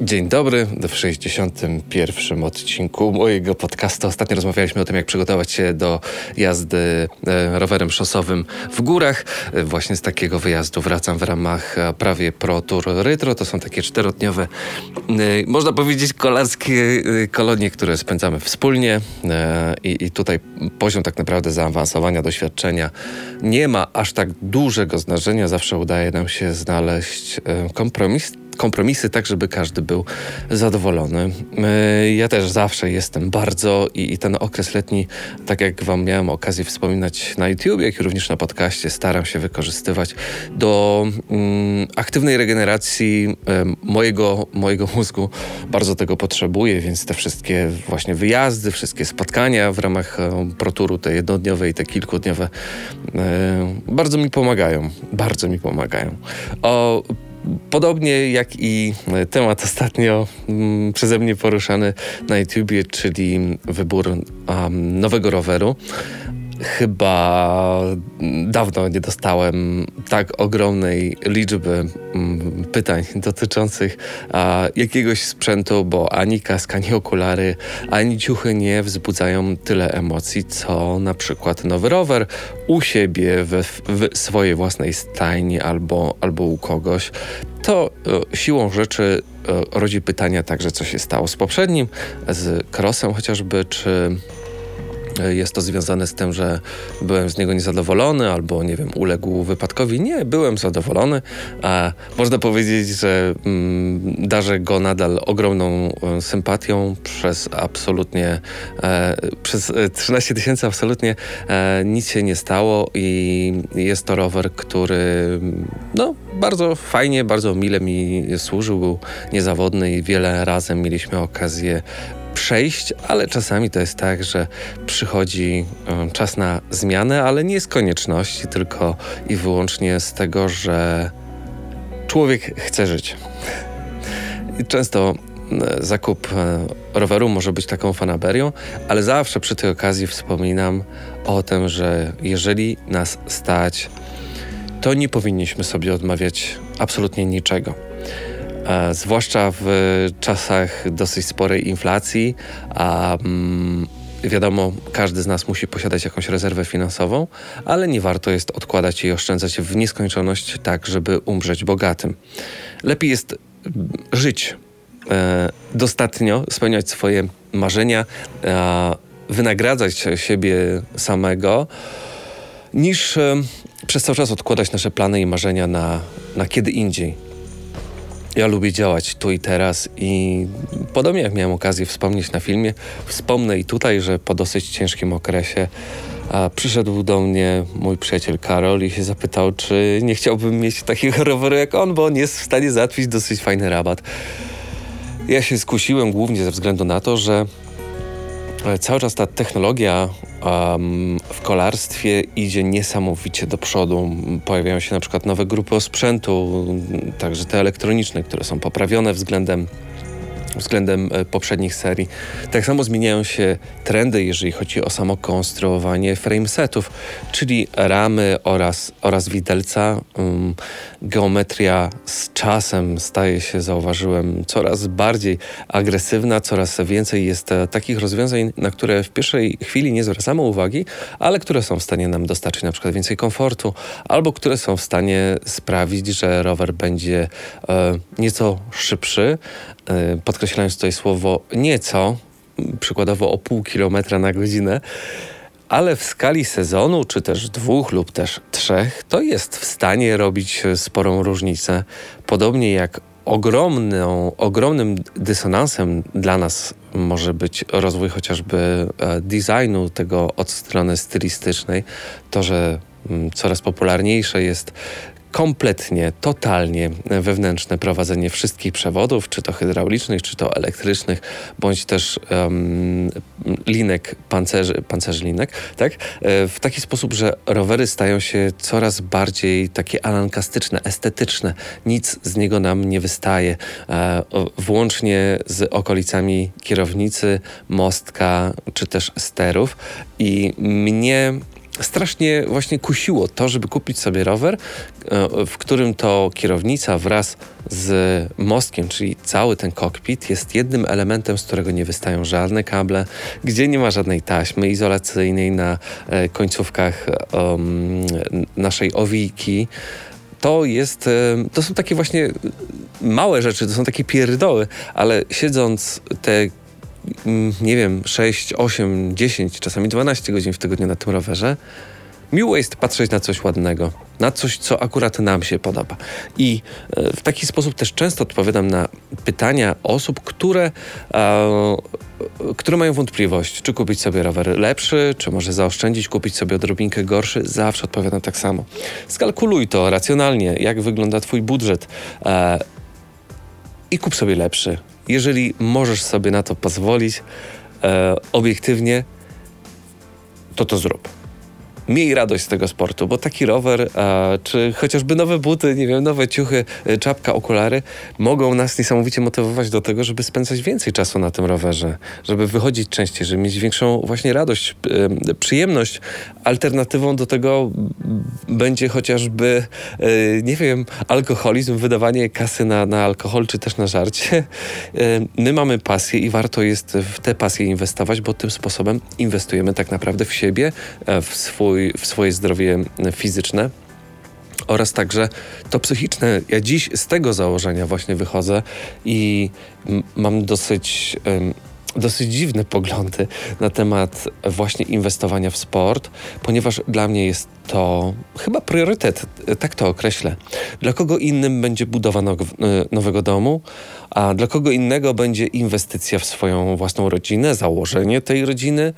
Dzień dobry w 61. odcinku mojego podcastu. Ostatnio rozmawialiśmy o tym, jak przygotować się do jazdy e, rowerem szosowym w górach. E, właśnie z takiego wyjazdu wracam w ramach e, prawie Pro Tour Retro. To są takie czterodniowe, można powiedzieć, kolarskie kolonie, które spędzamy wspólnie. I, I tutaj poziom tak naprawdę zaawansowania, doświadczenia nie ma aż tak dużego znaczenia. Zawsze udaje nam się znaleźć kompromis kompromisy, tak żeby każdy był zadowolony. E, ja też zawsze jestem bardzo i, i ten okres letni, tak jak Wam miałem okazję wspominać na YouTube, jak i również na podcaście, staram się wykorzystywać do mm, aktywnej regeneracji e, mojego, mojego mózgu. Bardzo tego potrzebuję, więc te wszystkie właśnie wyjazdy, wszystkie spotkania w ramach e, proturu, te jednodniowe i te kilkudniowe, bardzo mi pomagają. Bardzo mi pomagają. O Podobnie jak i temat ostatnio mm, przeze mnie poruszany na YouTubie, czyli wybór um, nowego roweru chyba dawno nie dostałem tak ogromnej liczby mm, pytań dotyczących a, jakiegoś sprzętu, bo ani kask, ani okulary, ani ciuchy nie wzbudzają tyle emocji, co na przykład nowy rower u siebie w, w swojej własnej stajni albo, albo u kogoś. To e, siłą rzeczy e, rodzi pytania także, co się stało z poprzednim, z crossem chociażby, czy jest to związane z tym, że byłem z niego niezadowolony albo, nie wiem, uległ wypadkowi. Nie, byłem zadowolony. A można powiedzieć, że mm, darzę go nadal ogromną e, sympatią przez absolutnie, e, przez 13 e, tysięcy absolutnie e, nic się nie stało i jest to rower, który no, bardzo fajnie, bardzo mile mi służył, był niezawodny i wiele razy mieliśmy okazję przejść, ale czasami to jest tak, że przychodzi czas na zmianę, ale nie z konieczności, tylko i wyłącznie z tego, że człowiek chce żyć. I często zakup e, roweru może być taką fanaberią, ale zawsze przy tej okazji wspominam o tym, że jeżeli nas stać, to nie powinniśmy sobie odmawiać absolutnie niczego e, zwłaszcza w czasach dosyć sporej inflacji, a mm, Wiadomo, każdy z nas musi posiadać jakąś rezerwę finansową, ale nie warto jest odkładać i oszczędzać w nieskończoność tak, żeby umrzeć bogatym. Lepiej jest mm, żyć e, dostatnio, spełniać swoje marzenia, e, wynagradzać siebie samego, niż e, przez cały czas odkładać nasze plany i marzenia na, na kiedy indziej. Ja lubię działać tu i teraz i podobnie jak miałem okazję wspomnieć na filmie, wspomnę i tutaj, że po dosyć ciężkim okresie a przyszedł do mnie mój przyjaciel Karol i się zapytał, czy nie chciałbym mieć takiego roweru jak on, bo on jest w stanie załatwić dosyć fajny rabat. Ja się skusiłem głównie ze względu na to, że cały czas ta technologia um, w kolarstwie idzie niesamowicie do przodu. Pojawiają się na przykład nowe grupy osprzętu, także te elektroniczne, które są poprawione względem względem e, poprzednich serii. Tak samo zmieniają się trendy, jeżeli chodzi o samo konstruowanie framesetów, czyli ramy oraz, oraz widelca. Um, geometria z czasem staje się, zauważyłem, coraz bardziej agresywna, coraz więcej jest e, takich rozwiązań, na które w pierwszej chwili nie zwracamy uwagi, ale które są w stanie nam dostarczyć na przykład więcej komfortu, albo które są w stanie sprawić, że rower będzie e, nieco szybszy, podkreślając tutaj słowo nieco, przykładowo o pół kilometra na godzinę, ale w skali sezonu, czy też dwóch lub też trzech, to jest w stanie robić sporą różnicę. Podobnie jak ogromną, ogromnym dysonansem dla nas może być rozwój chociażby e, designu tego od strony stylistycznej, to, że mm, coraz popularniejsze jest kompletnie, totalnie wewnętrzne prowadzenie wszystkich przewodów, czy to hydraulicznych, czy to elektrycznych, bądź też um, linek, pancerzy, pancerzy linek, tak? E, w taki sposób, że rowery stają się coraz bardziej takie alankastyczne, estetyczne. Nic z niego nam nie wystaje. E, włącznie z okolicami kierownicy, mostka, czy też sterów. I mnie strasznie właśnie kusiło to, żeby kupić sobie rower, e, w którym to kierownica wraz z mostkiem, czyli cały ten kokpit jest jednym elementem, z którego nie wystają żadne kable, gdzie nie ma żadnej taśmy izolacyjnej na e, końcówkach um, naszej owijki to jest, e, to są takie właśnie małe rzeczy, to są takie pierdoły, ale siedząc te nie wiem, 6, 8, 10, czasami 12 godzin w tygodniu na tym rowerze, miło jest patrzeć na coś ładnego, na coś, co akurat nam się podoba. I e, w taki sposób też często odpowiadam na pytania osób, które, e, które mają wątpliwość, czy kupić sobie rower lepszy, czy może zaoszczędzić, kupić sobie odrobinkę gorszy. Zawsze odpowiadam tak samo. Skalkuluj to racjonalnie, jak wygląda Twój budżet e, i kup sobie lepszy. Jeżeli możesz sobie na to pozwolić e, obiektywnie, to to zrób miej radość z tego sportu, bo taki rower, a, czy chociażby nowe buty, nie wiem, nowe ciuchy, y, czapka, okulary mogą nas niesamowicie motywować do tego, żeby spędzać więcej czasu na tym rowerze, żeby wychodzić częściej, żeby mieć większą właśnie radość, y, przyjemność. Alternatywą do tego będzie chociażby, nie wiem, alkoholizm, wydawanie kasy na, na alkohol, czy też na żarcie. My mamy pasję i warto jest w te pasje inwestować, bo tym sposobem inwestujemy tak naprawdę w siebie, e, w swój swój, w swoje zdrowie fizyczne oraz także to psychiczne. Ja dziś z tego założenia właśnie wychodzę i mam dosyć. dosyć dziwne poglądy na temat właśnie inwestowania w sport, ponieważ dla mnie jest to chyba priorytet, tak to określę. Dla kogo innym będzie budowa e, nowego domu, a dla kogo innego będzie inwestycja w swoją własną rodzinę, założenie tej rodziny.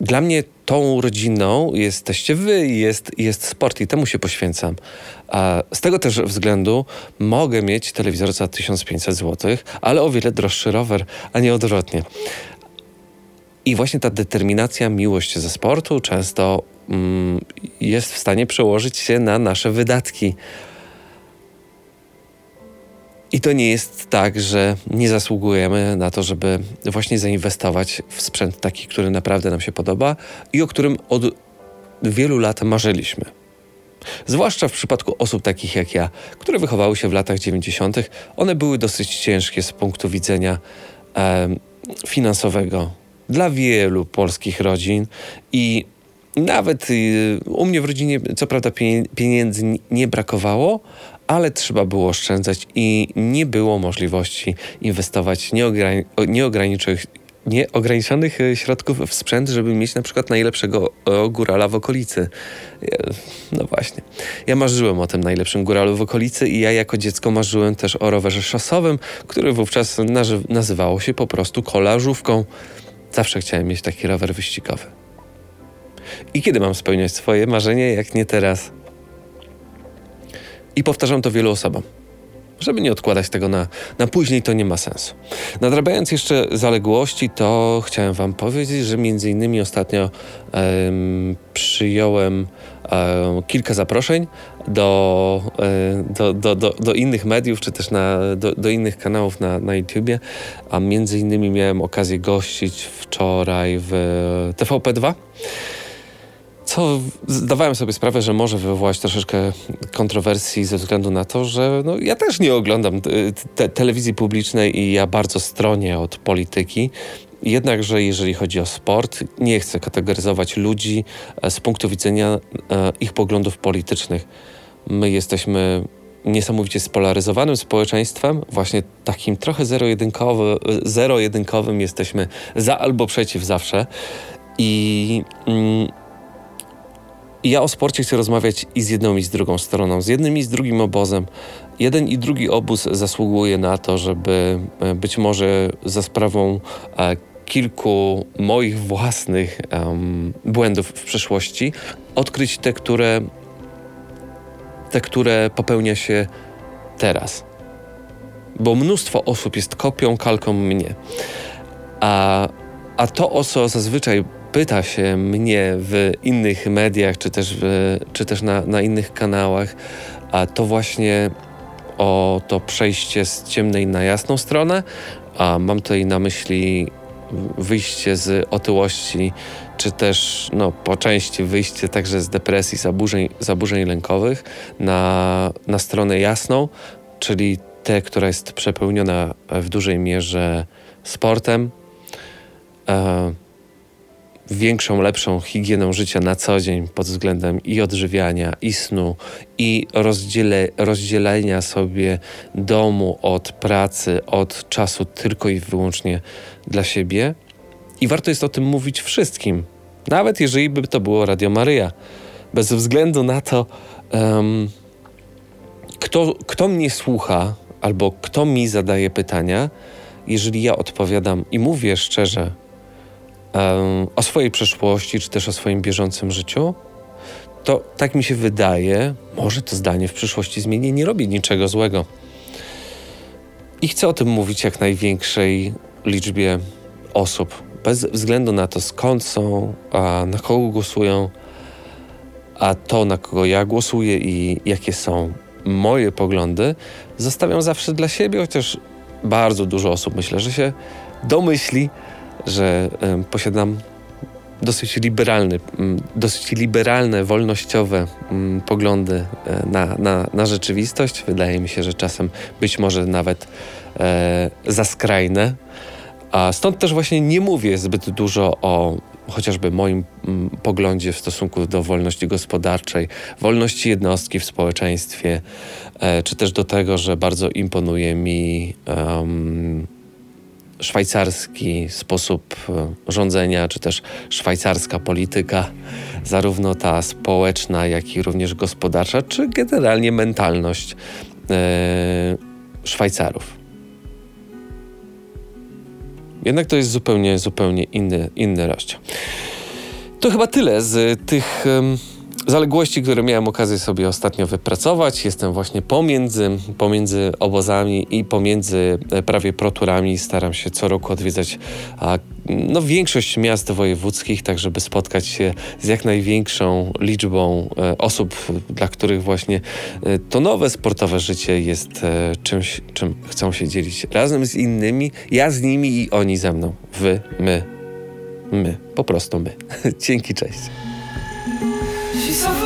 Dla mnie tą rodziną jesteście wy i jest, jest sport i temu się poświęcam. A z tego też względu mogę mieć telewizor za 1500 zł, ale o wiele droższy rower, a nie odwrotnie. I właśnie ta determinacja, miłość ze sportu często mm, jest w stanie przełożyć się na nasze wydatki. I to nie jest tak, że nie zasługujemy na to, żeby właśnie zainwestować w sprzęt taki, który naprawdę nam się podoba i o którym od wielu lat marzyliśmy. Zwłaszcza w przypadku osób takich jak ja, które wychowały się w latach 90., one były dosyć ciężkie z punktu widzenia e, finansowego dla wielu polskich rodzin i nawet y, u mnie w rodzinie, co prawda, pieniędzy nie brakowało, ale trzeba było oszczędzać i nie było możliwości inwestować nieograni nieograniczonych e, środków w sprzęt, żeby mieć na przykład najlepszego e, górala w okolicy. No właśnie. Ja marzyłem o tym najlepszym góralu w okolicy i ja jako dziecko marzyłem też o rowerze szosowym, który wówczas nazywało się po prostu kolażówką. Zawsze chciałem mieć taki rower wyścigowy. I kiedy mam spełniać swoje marzenie, jak nie teraz? I powtarzam to wielu osobom. Żeby nie odkładać tego na, na później, to nie ma sensu. Nadrabiając jeszcze zaległości, to chciałem Wam powiedzieć, że między innymi ostatnio um, przyjąłem um, kilka zaproszeń do, um, do, do, do, do, innych mediów, czy też na, do, do innych kanałów na, na YouTubie, a między innymi miałem okazję gościć wczoraj w TVP2 co zdawałem sobie sprawę, że może wywołać troszeczkę kontrowersji ze względu na to, że no, ja też nie oglądam te telewizji publicznej i ja bardzo stronię od polityki. Jednakże jeżeli chodzi o sport, nie chcę kategoryzować ludzi e, z punktu widzenia e, ich poglądów politycznych. My jesteśmy niesamowicie spolaryzowanym społeczeństwem, właśnie takim trochę zero-jedynkowym, zero-jedynkowym jesteśmy za albo przeciw zawsze. I mm, i ja o sporcie chcę rozmawiać i z jedną, i z drugą stroną, z jednym i z drugim obozem. Jeden i drugi obóz zasługuje na to, żeby e, być może za sprawą e, kilku moich własnych um, błędów w przeszłości odkryć te, które, te, które popełnia się teraz. Bo mnóstwo osób jest kopią, kalką mnie. A, a to, o co zazwyczaj pyta się mnie w innych mediach, czy też, w, czy też na, na innych kanałach, a to właśnie o to przejście z ciemnej na jasną stronę, a mam tutaj na myśli wyjście z otyłości czy też no, po części wyjście także z depresji, zaburzeń, zaburzeń lękowych na, na stronę jasną, czyli tę, która jest przepełniona w dużej mierze sportem, e, większą, lepszą higieną życia na co dzień pod względem i odżywiania, i snu, i rozdziele, rozdzielenia sobie domu od pracy, od czasu tylko i wyłącznie dla siebie. I warto jest o tym mówić wszystkim, nawet jeżeli by to było Radio Maryja. Bez względu na to, um, kto, kto mnie słucha albo kto mi zadaje pytania, jeżeli ja odpowiadam i mówię szczerze o swojej przeszłości, czy też o swoim bieżącym życiu, to tak mi się wydaje, może to zdanie w przyszłości zmieni, nie robi niczego złego. I chcę o tym mówić jak największej liczbie osób, bez względu na to, skąd są, na kogo głosują, a to, na kogo ja głosuję i jakie są moje poglądy, zostawiam zawsze dla siebie, chociaż bardzo dużo osób myślę, że się domyśli, że posiadam dosyć liberalny, dosyć liberalne, wolnościowe poglądy e, na, na, na rzeczywistość. Wydaje mi się, że czasem być może nawet e, za skrajne. A stąd też właśnie nie mówię zbyt dużo o chociażby moim poglądzie w stosunku do wolności gospodarczej, wolności jednostki w społeczeństwie, e, czy też do tego, że bardzo imponuje mi um, szwajcarski sposób e, rządzenia, czy też szwajcarska polityka, zarówno ta społeczna, jak i również gospodarcza, czy generalnie mentalność e, Szwajcarów. Jednak to jest zupełnie, zupełnie inny, inny rozdział. To chyba tyle z tych zaległości, które miałem okazję sobie ostatnio wypracować. Jestem właśnie pomiędzy, pomiędzy obozami i pomiędzy e, prawie proturami. Staram się co roku odwiedzać a, no, większość miast wojewódzkich, tak żeby spotkać się z jak największą liczbą e, osób, dla których właśnie e, to nowe sportowe życie jest e, czymś, czym chcą się dzielić razem z innymi, ja z nimi i oni ze mną. Wy, my, my, po prostu my. Dzięki, cześć. so